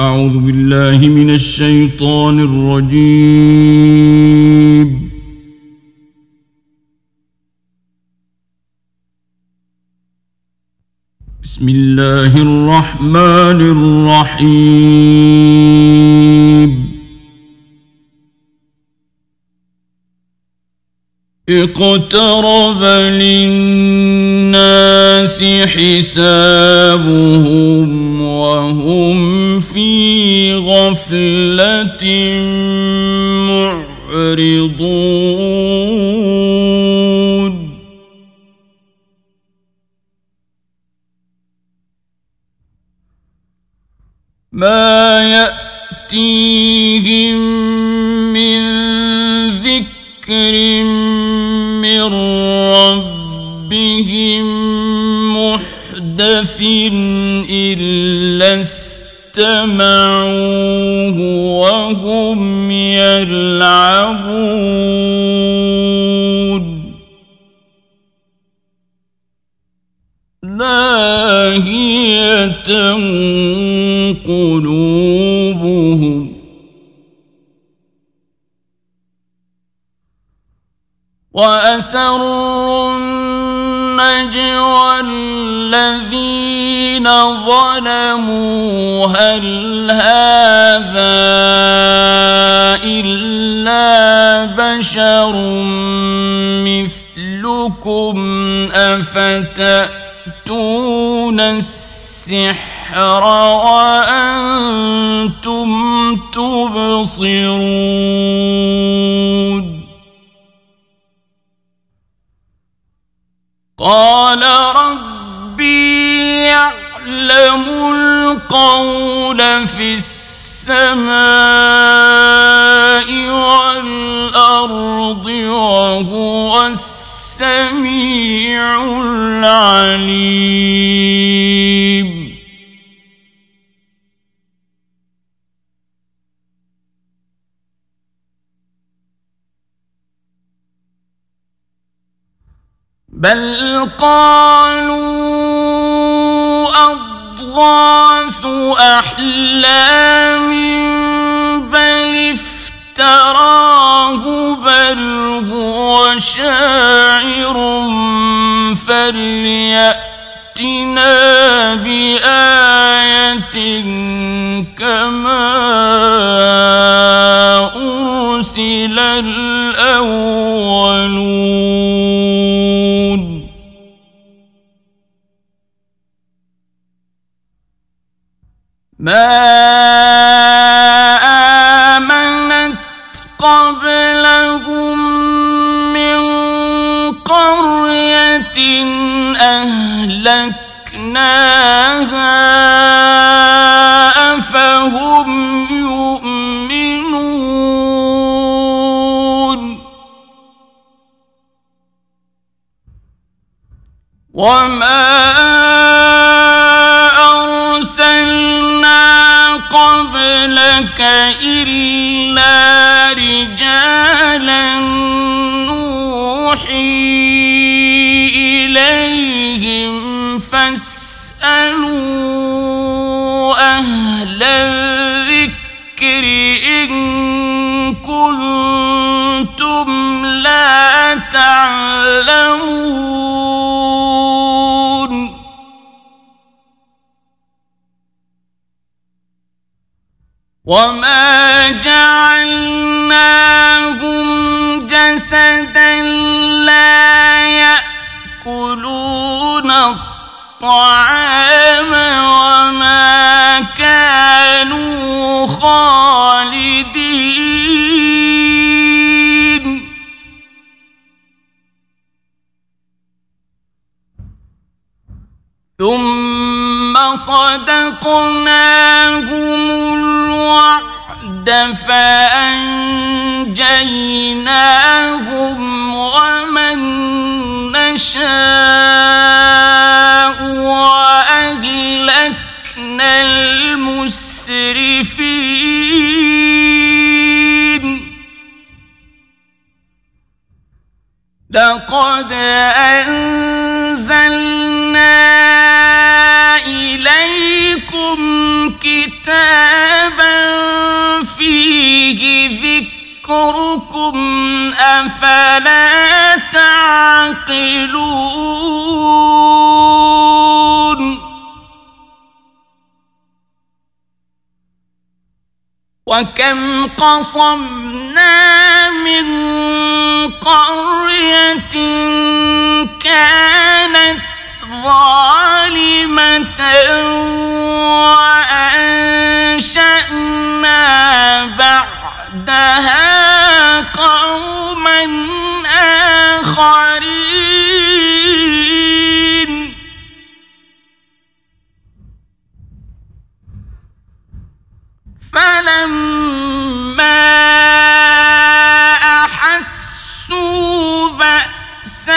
أعوذ بالله من الشيطان الرجيم. بسم الله الرحمن الرحيم. اقترب للناس حسابهم وهم في غفلة معرضون. ما يأتيهم محدث إلا استمعوه وهم يلعبون. لاهية قلوبهم. وأسروا النجوى الذين ظلموا هل هذا إلا بشر مثلكم؟ أفتأتون السحر وأنتم تبصرون؟ يعلم القول في السماء والأرض وهو السميع العليم. بل قالوا أضغاث أحلام بل افتراه بل هو شاعر فليأتنا بآية كما أرسل الأولون. ما آمنت قبلهم من قرية أهلكناها أفهم يؤمنون وما إلا وما جعلناهم جسدا لا يأكلون الطعام وما كانوا خالدين. ثم صدقناهم الوعد فأنجيناهم ومن نشاء وأهلكنا المسرفين. لقد أنزلنا كتابا كتابا فيه ذكركم أفلا تعقلون؟ وكم قصمنا من قرية كانت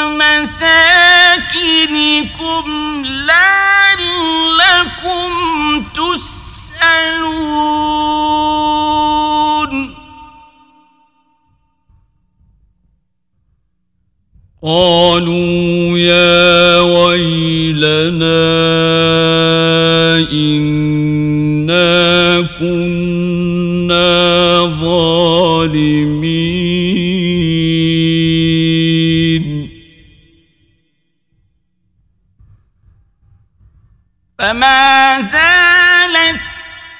ومساكنكم لعلكم تسألون. قالوا يا ويلنا إنا كنا ظالمين. فما زالت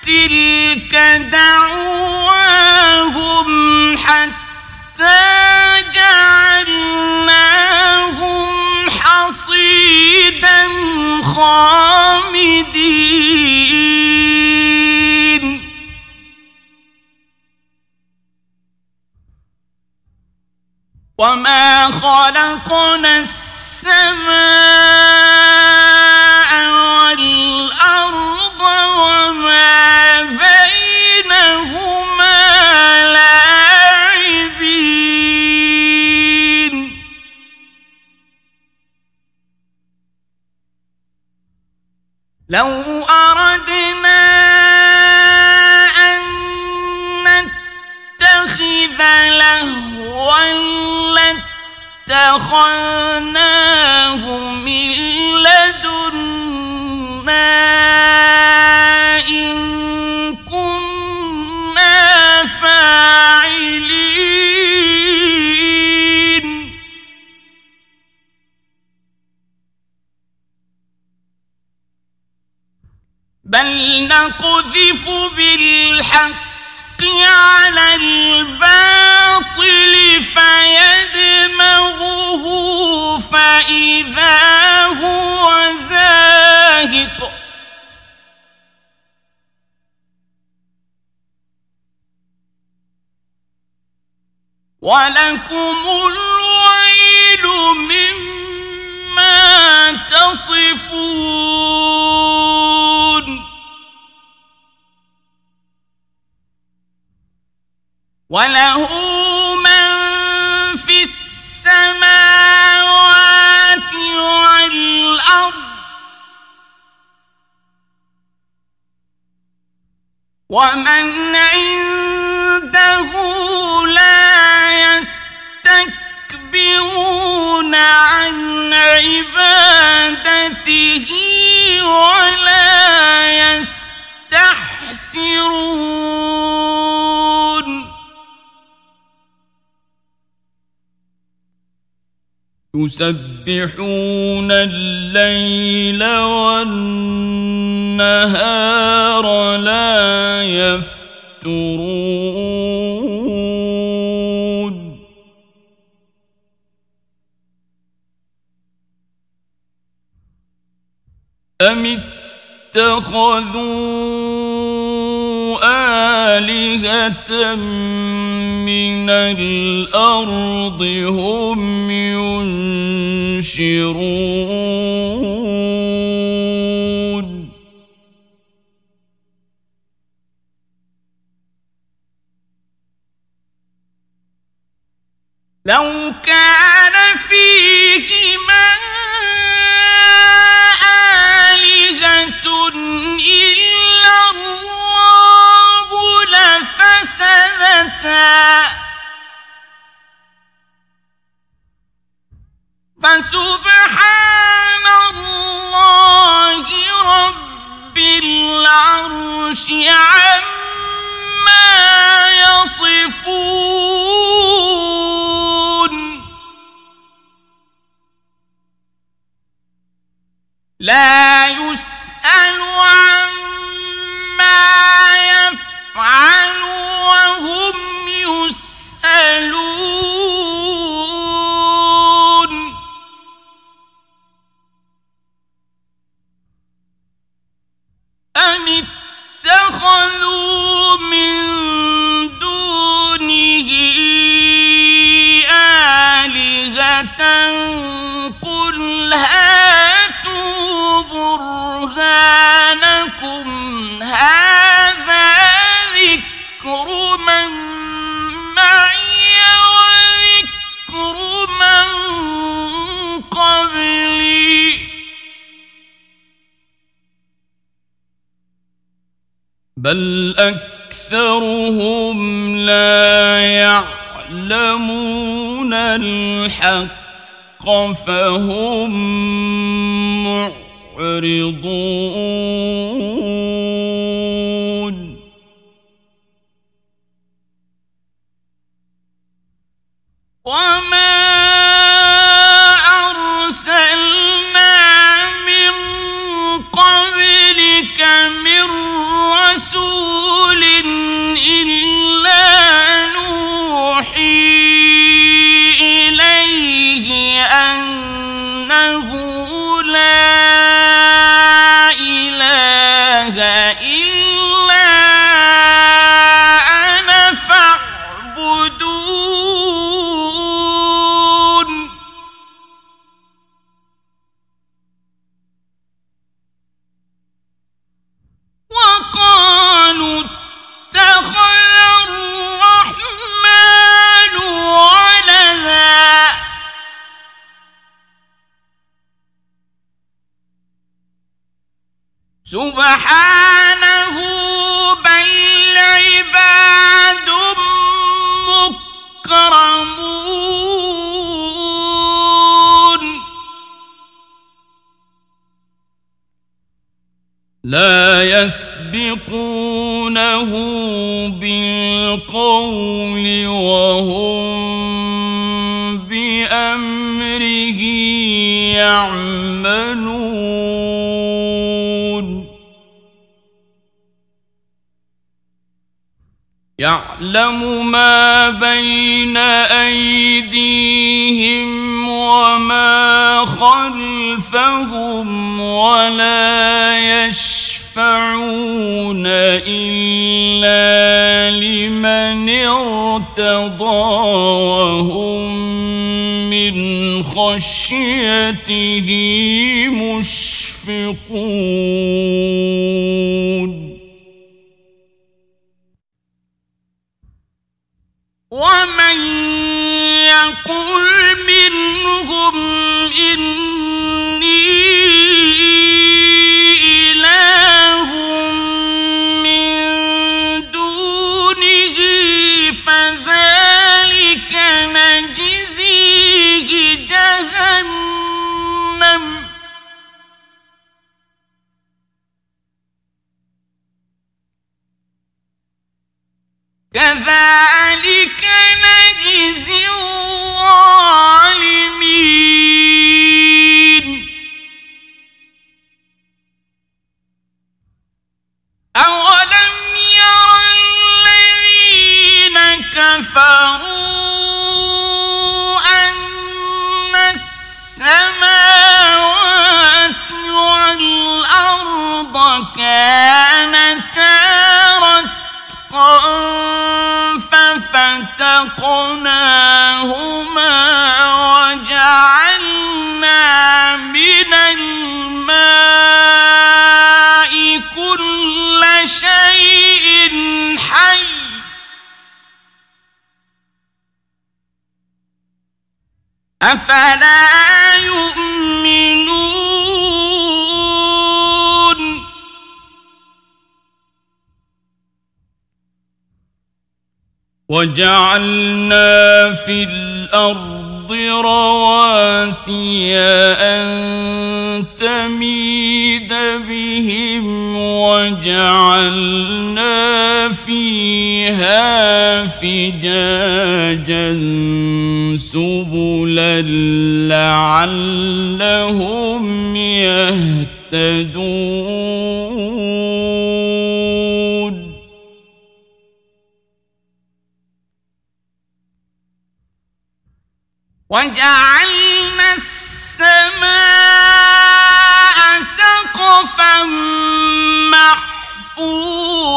تلك دعواهم حتى جعلناهم حصيدا خامدين. وما خلقنا ومن عنده يسبحون الليل والنهار لا يفترون. أم اتخذوا آلهة من الأرض هم ينشرون. لو كان فيه فسبحان الله رب العرش عما يصفون. لا يسأل يسبقونه بالقول وهم بأمره يعملون. يعلم ما بين أيديهم وما خلفهم ولا يشعرون يشفعون إلا لمن ارتضى وهم من خشيته مشفقون. ومن يقل منهم إن And. وجعلنا في الأرض رواسي أن تميد بهم وجعلنا فيها فجاجا سبلا لعلهم يهتدون وجعلنا السماء سقفا محفوظا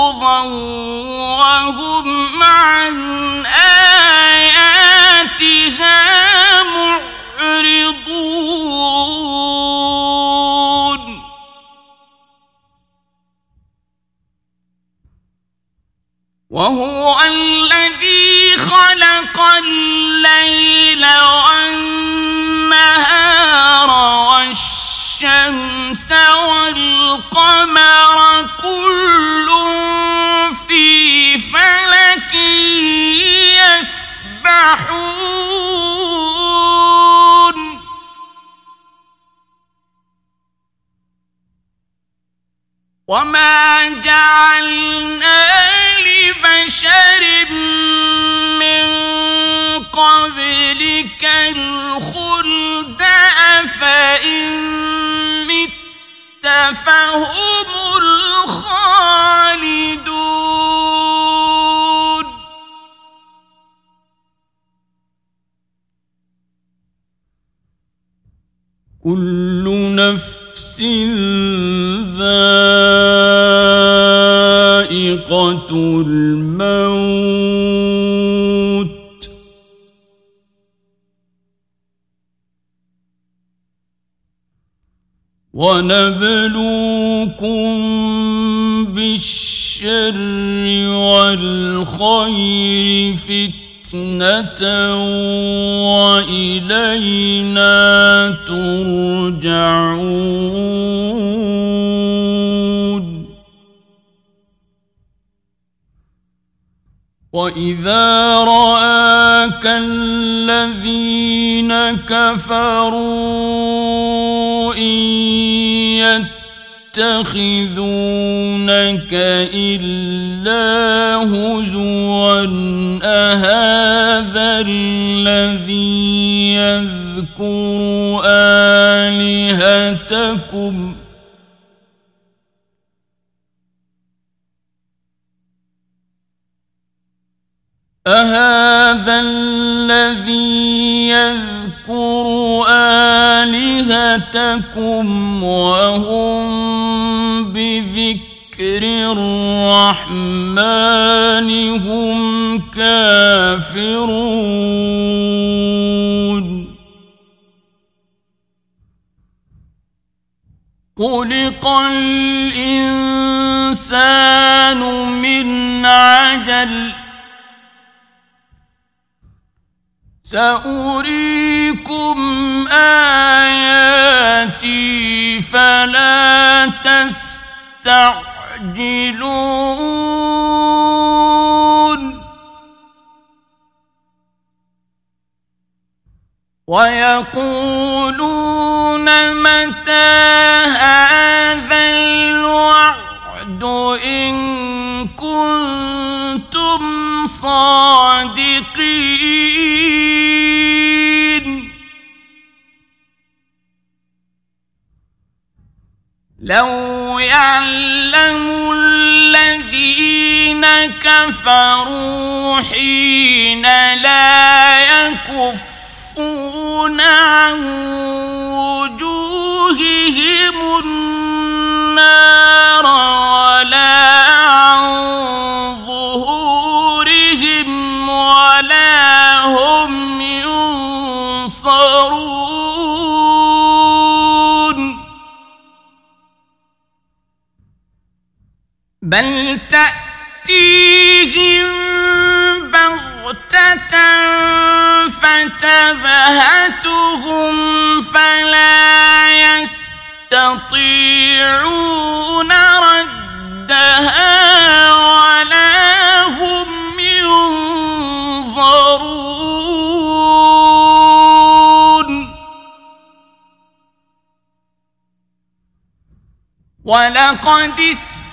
وهم عن آياتها معرضون. وهو يسبحون وما جعلنا لبشر من قبلك الخلد أفإن مت فهم الخالدون. كل نفس ذائقة الموت. ونبلوكم بالشر والخير فتنة وإلينا ترجعون وإذا رآك الذين كفروا إن يتخذونك إلا هزوا أهذا الذي يذكر آلهتكم؟ أهذا الذي يذكر آلهتكم وهم بذكر الرحمن هم كافرون. خلق الإنسان من عجل سأريكم آياتي فلا تستعجلون. ويقولون متى هذا الوعد إن كنتم صادقين؟ لو يعلم الذين كفروا حين لا يكفون عن وجوههم النار بل تأتيهم بغتة فتبهتهم فلا يستطيعون ردها ولا هم ينظرون. ولقد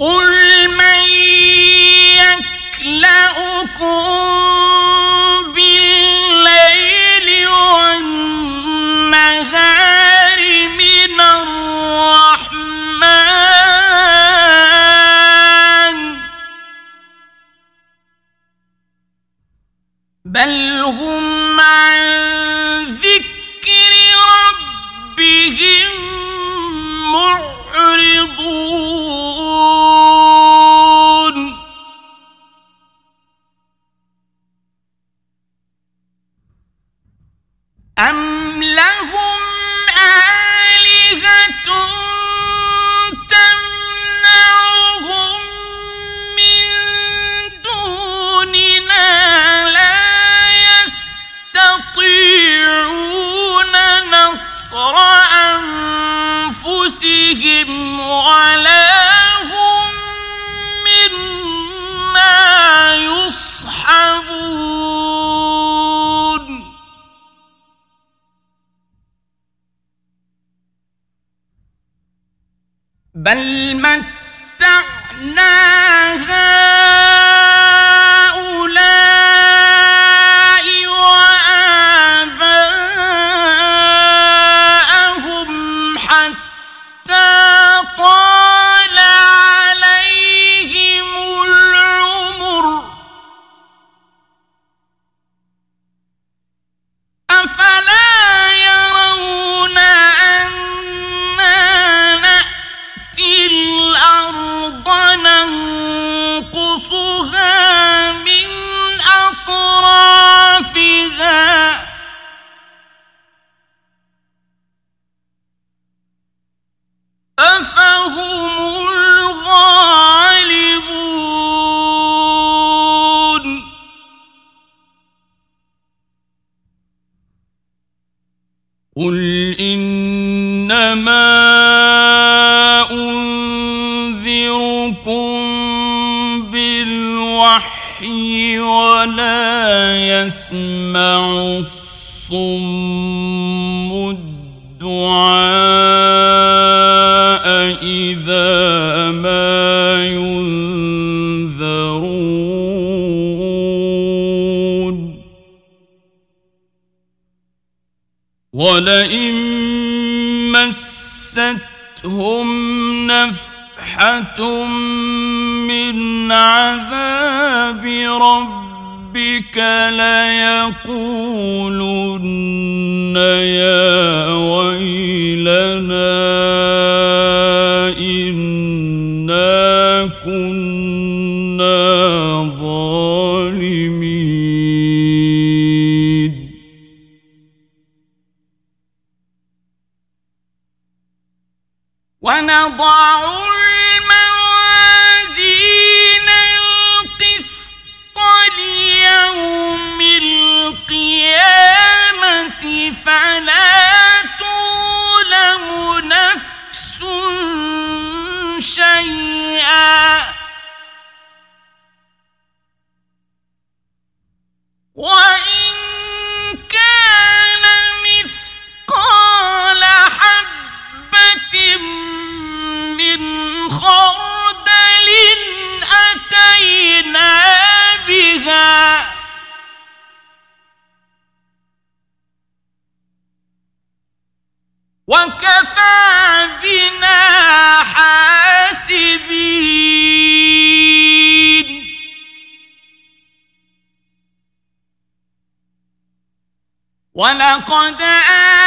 قل أنذركم بالوحي ولا يسمع الصم الدعاء إذا ما ينذرون. ولئن مستهم نفحة من عذاب ربك ليقولن يا ويلنا إنا كنا ونضع الموازين القسط ليوم القيامة فلا تظلم نفس شيئا. وكفى بنا حاسبين. ولقد آه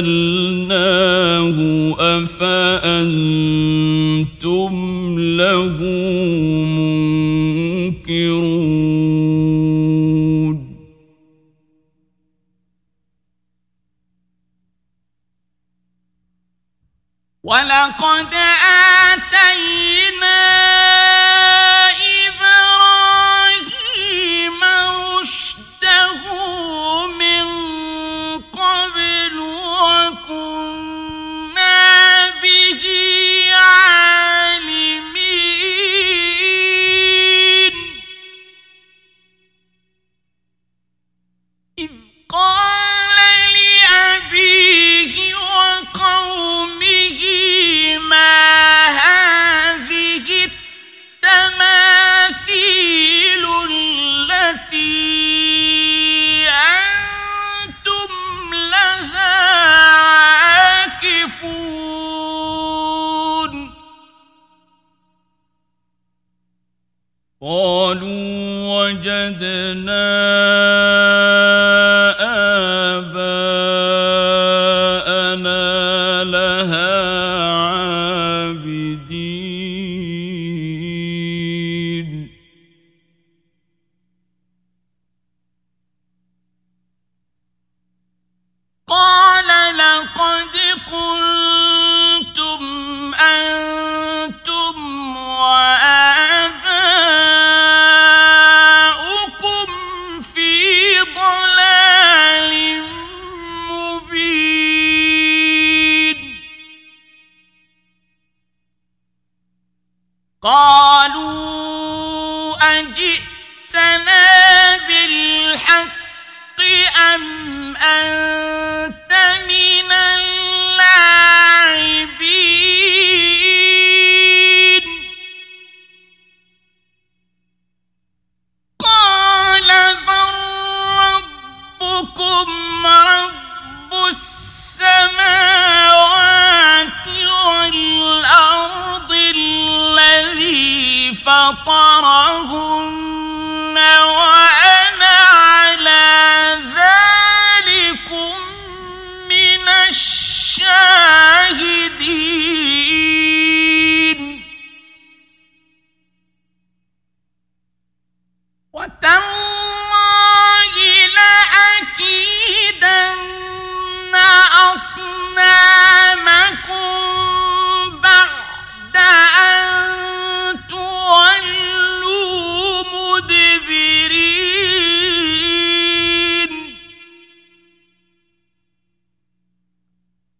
أنزلناه أفأنتم له منكرون؟ ولقد آتينا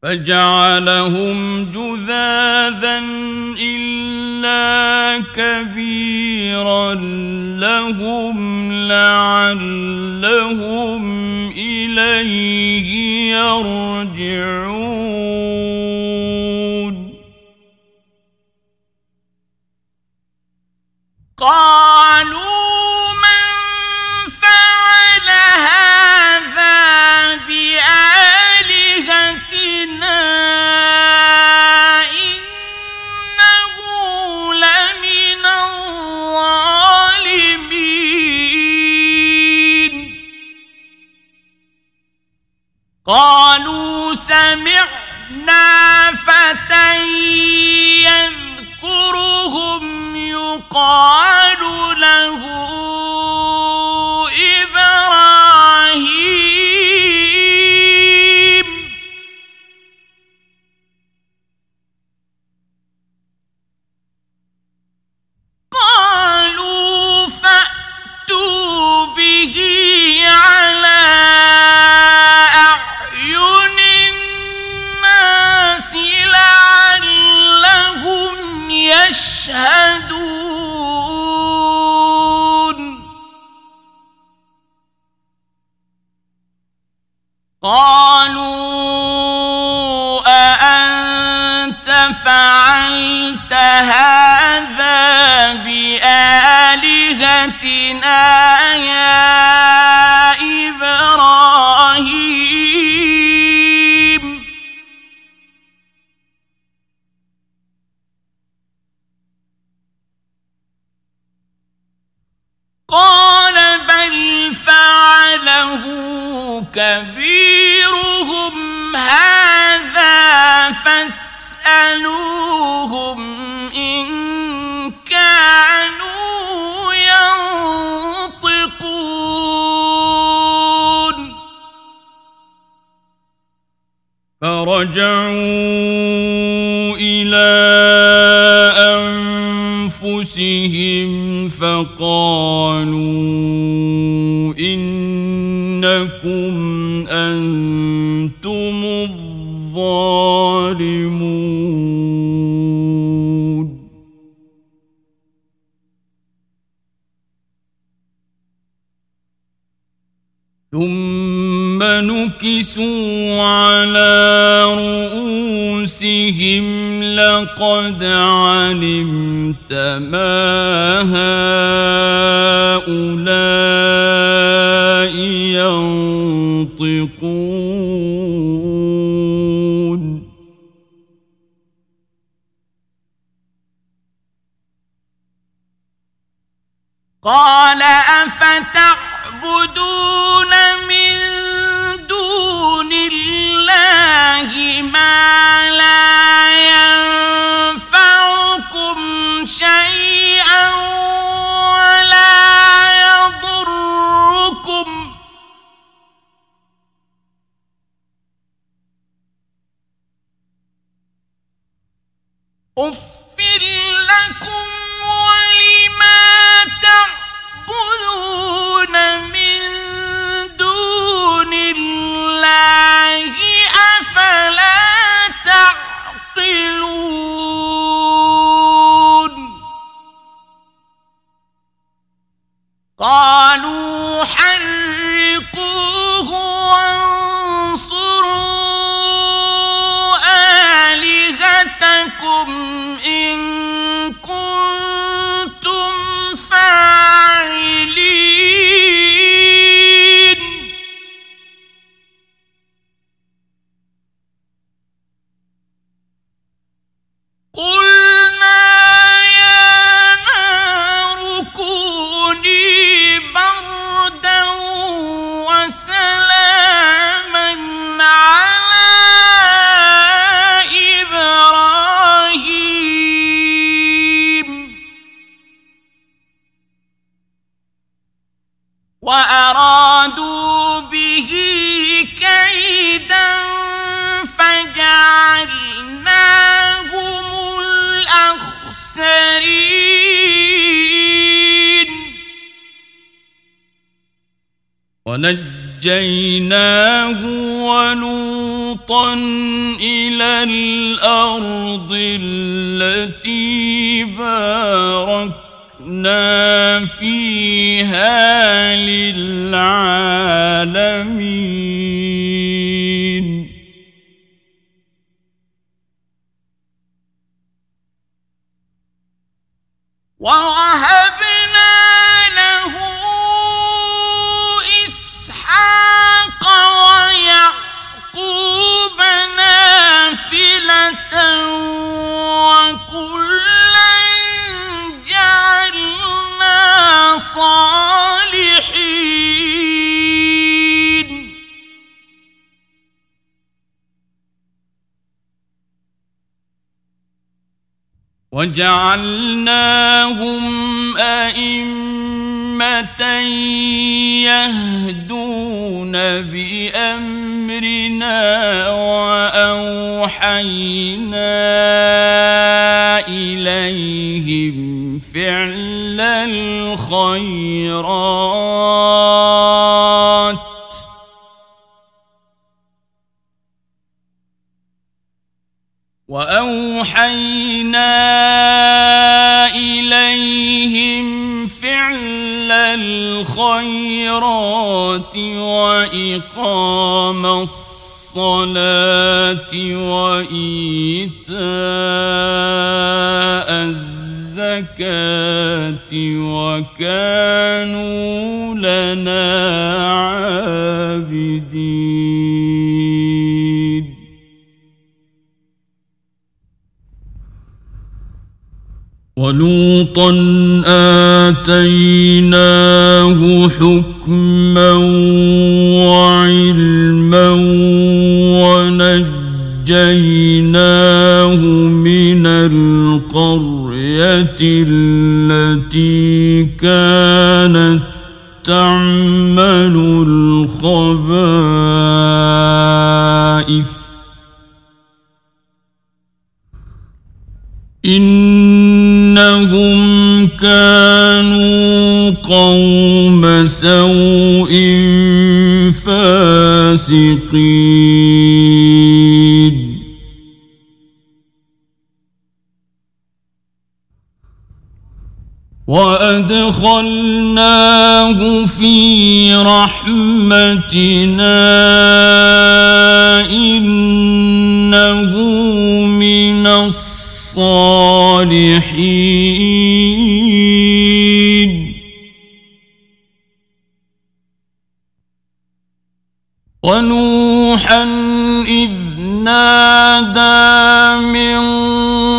فجعلهم أن لبسوا على رؤوسهم لقد علمت ما هؤلاء ينطقون قال أفتعبد الخاسرين ونجيناه ولوطا إلى الأرض التي باركنا فيها للعالمين ووهبنا وجعلناهم أئمة يهدون بأمرنا وأوحينا إليهم فعل الخيرات. وأوحينا أوحينا إليهم فعل الخيرات وإقام الصلاة وإيتاء الزكاة وكانوا لنا عابدين ولوطا آتيناه حكما وعلما ونجيناه من القرية التي كانت تعمل الخبائث سوء فاسقين. وأدخلناه في رحمتنا إنه من الصالحين. ونوحا إذ نادى من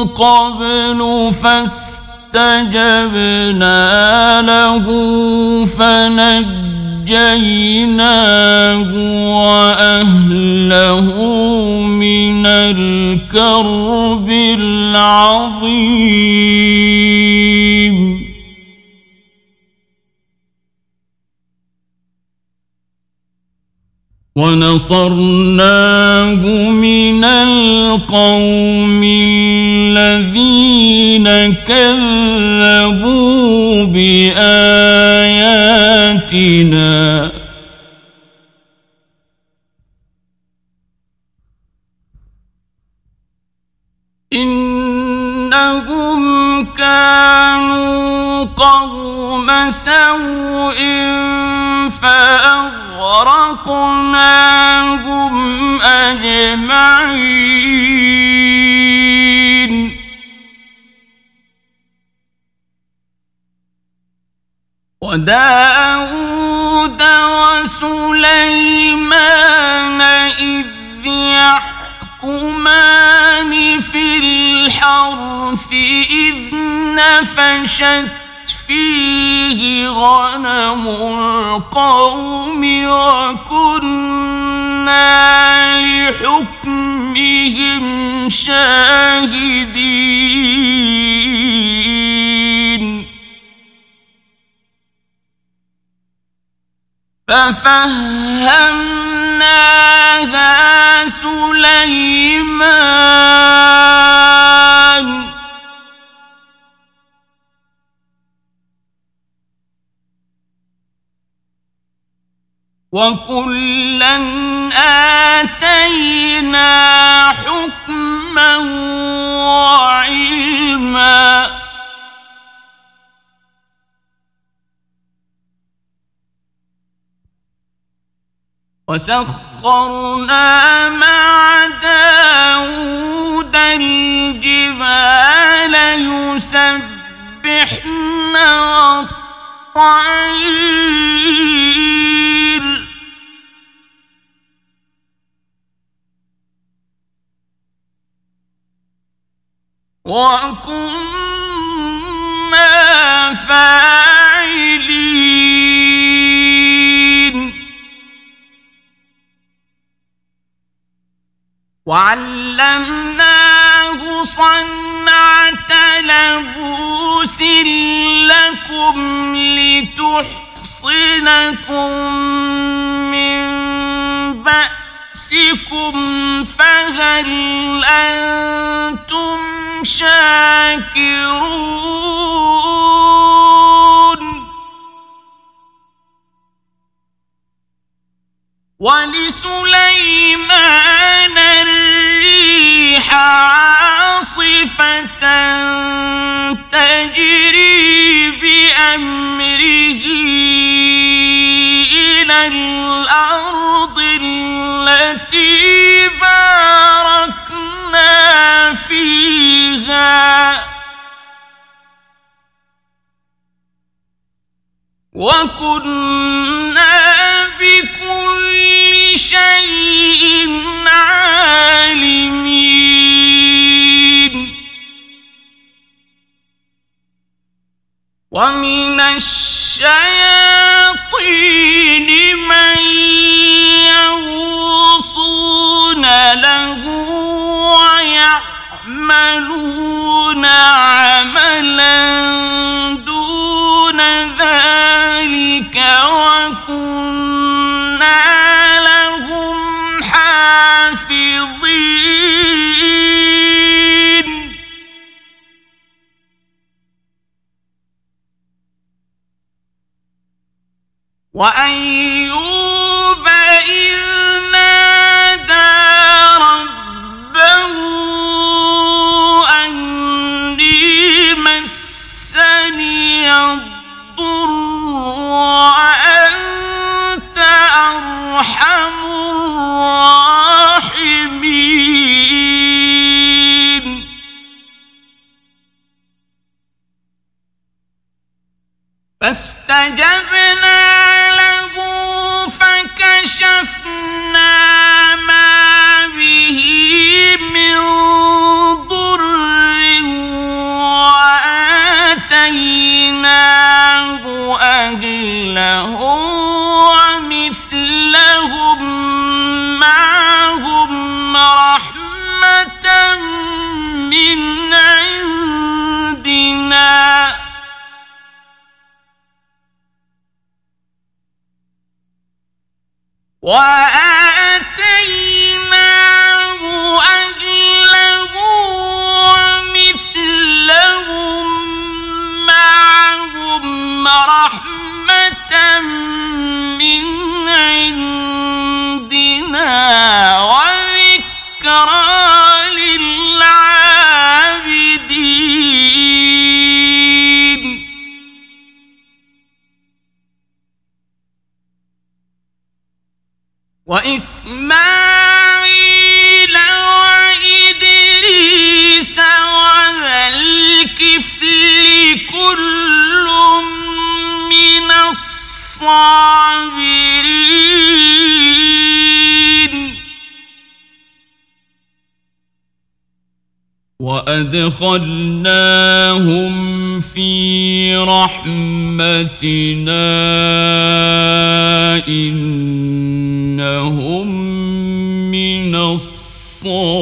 قبل فاستجبنا له فنجيناه وأهله من الكرب العظيم ونصرناه من القوم الذين كذبوا بآياتنا. إنهم كانوا قوم سوء فأغرقناهم أجمعين وداود وسليمان إذ يحكمان في الحرث إذ نفشت فيه غنم القوم وكنا لحكمهم شاهدين. ففهمناها سليمان. وكلا آتينا حكما وعلما وسخرنا مع داود الجبال يسبحن والطير وكنا فاعلين. وعلمناه صنعة لبوس لكم لتحصنكم من بأسكم فهل أنتم شاكرون. ولسليمان الريح عاصفة تجري بأمره الأرض التي باركنا فيها. وكنا بكل شيء عالمين. ومن الشياطين من يغوصون وذكرى للعابدين. وإسماعيل وأدخلناهم في رحمتنا إنهم من الصالحين.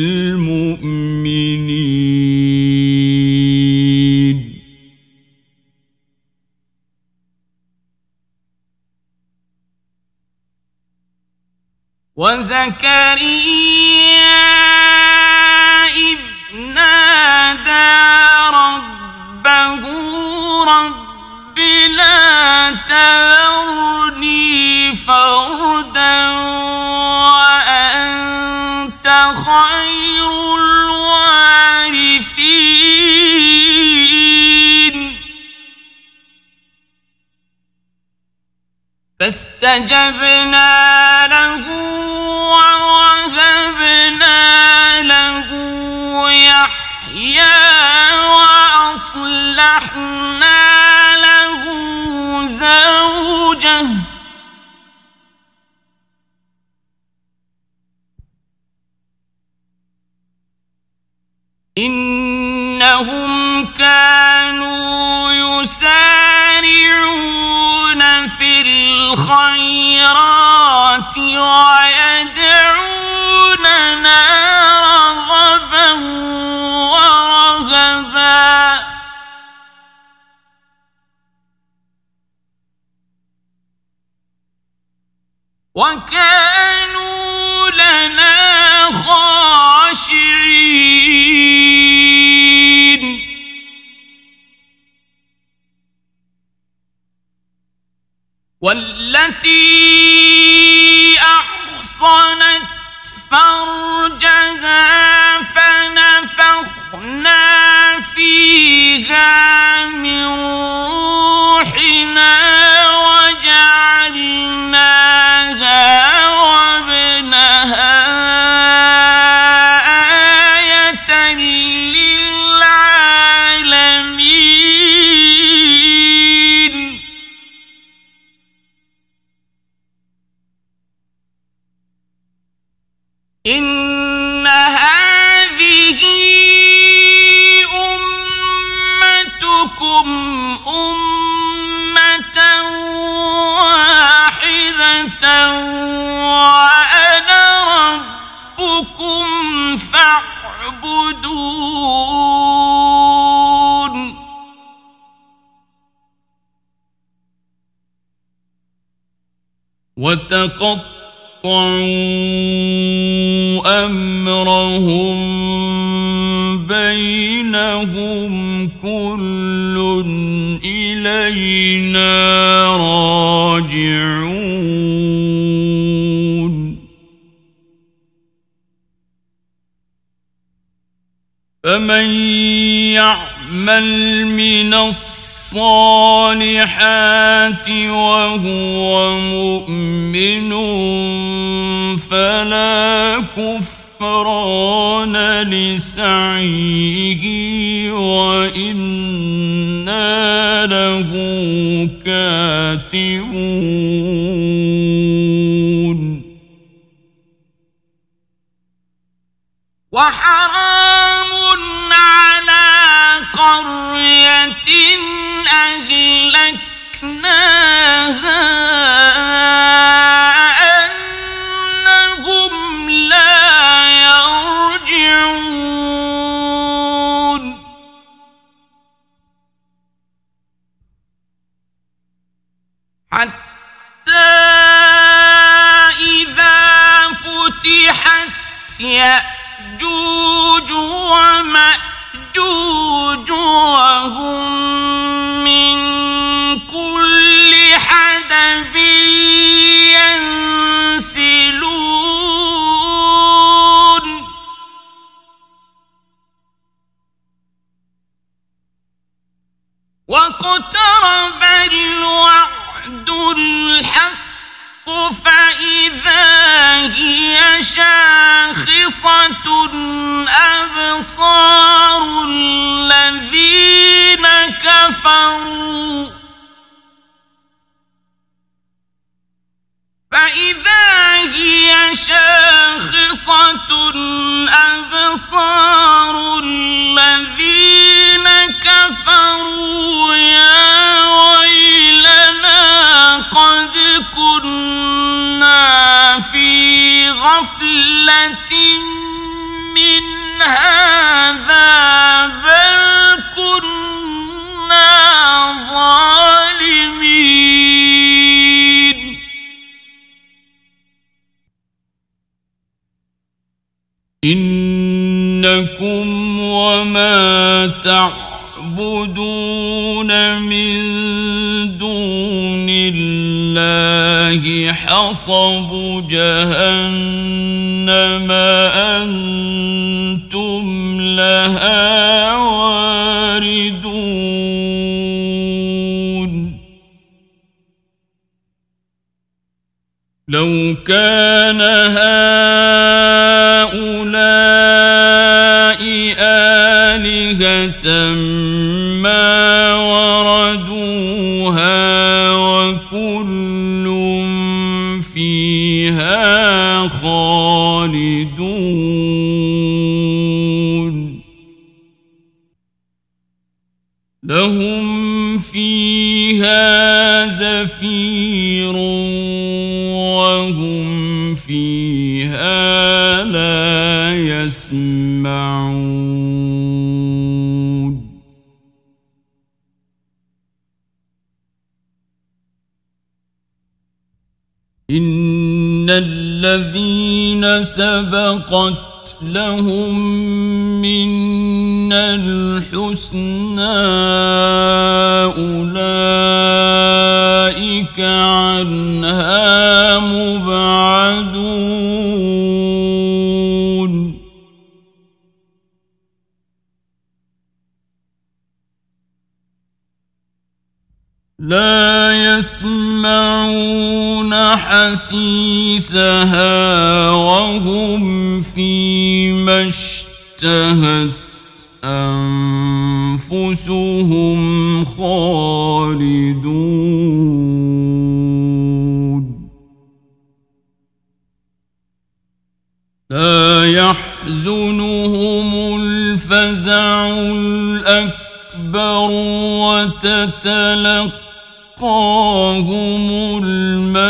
وزكريا إذ نادى ربه رب لا تذرني فردا وأنت خير الوارثين. فاستجبنا له ووهبنا له يحيى وأصلحنا له زوجه. إنهم كانوا يسارعون في الخيرات. ويدعوننا رغبا ورهبا. وكانوا وتقطعوا أمرهم بينهم كل إلينا راجعون. فمن يعمل من الصالحات وهو مؤمن فلا كفران لسعيه وإنا له كاتبون. وحرام على قرية أهلكناها أنهم لا يرجعون. حتى إذا فتحت يأجوج ومأجوج وهم الوعد الحق فإذا هي شاخصة أبصار الذين كفروا. فإذا هي شاخصة أبصار الذين كفروا قد كنا في غفلة من هذا بل كنا ظالمين. إنكم وما تعبدون حصب جهنم أنتم لها واردون. لو كان هؤلاء آلهة ما وردوها وكل خالدون. لهم فيها زفير وهم فيها لا يسمعون. الذين سبقت لهم منا الحسنى أولئك عنها مبعدون لا يسمعون حسيسها وهم فيما اشتهت أنفسهم خالدون. لا يحزنهم الفزع الأكبر وتتلقاهم الملائكة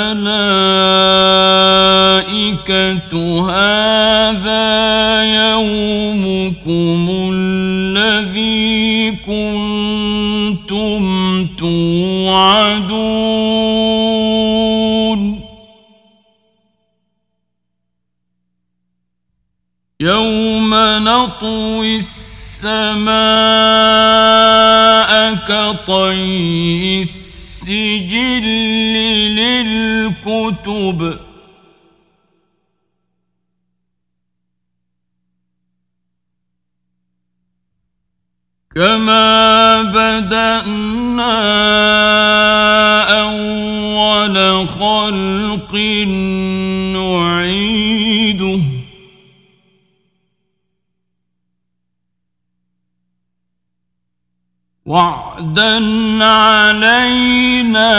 هذا يومكم الذي كنتم توعدون. يوم نطوي السماء كطي السجل للكتب. كما بدأنا أول خلق نعيده. وعدا علينا.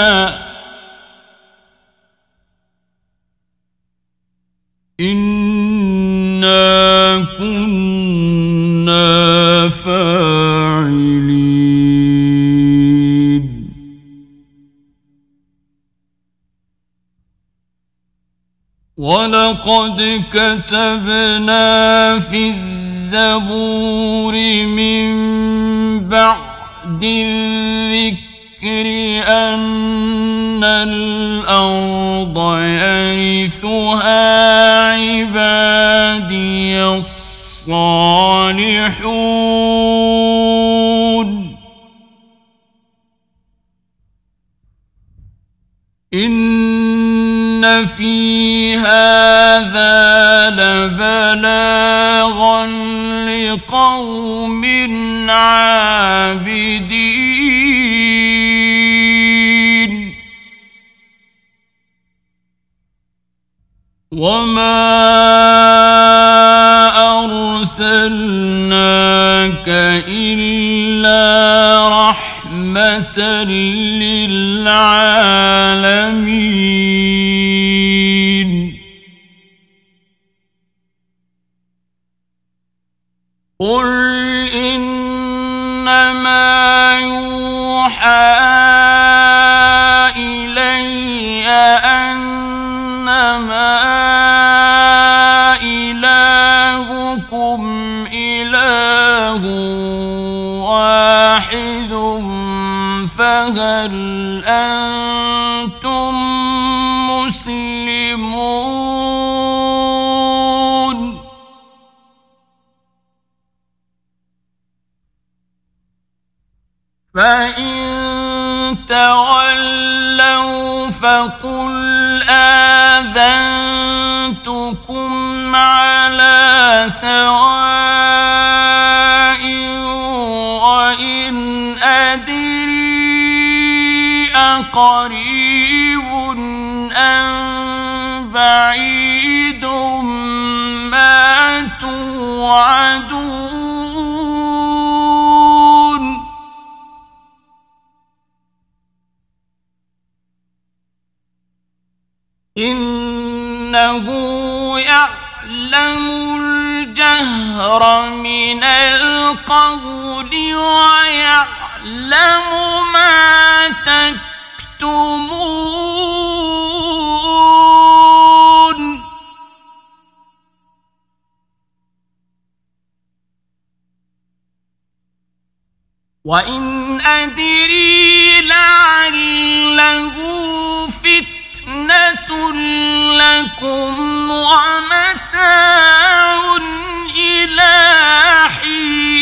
إنا كنا فاعلين. ولقد كتبنا في الزبور من بعد الذكر أن الأرض يرثها عبادي الصالحون. إن في هذا لبلاغا لقوم عابدين وما أرسلناك إلا رحمة للعالمين قل إنما يوحى إلي أنما فهل أنتم مسلمون؟ فإن تولوا فقل آذنتكم على سواء أقريب أم بعيد ما توعدون إنه يعلم الجهر من القول ويعلم ما تكتمون وإن أدري لعله فتنة لكم ومتاع إلى حين.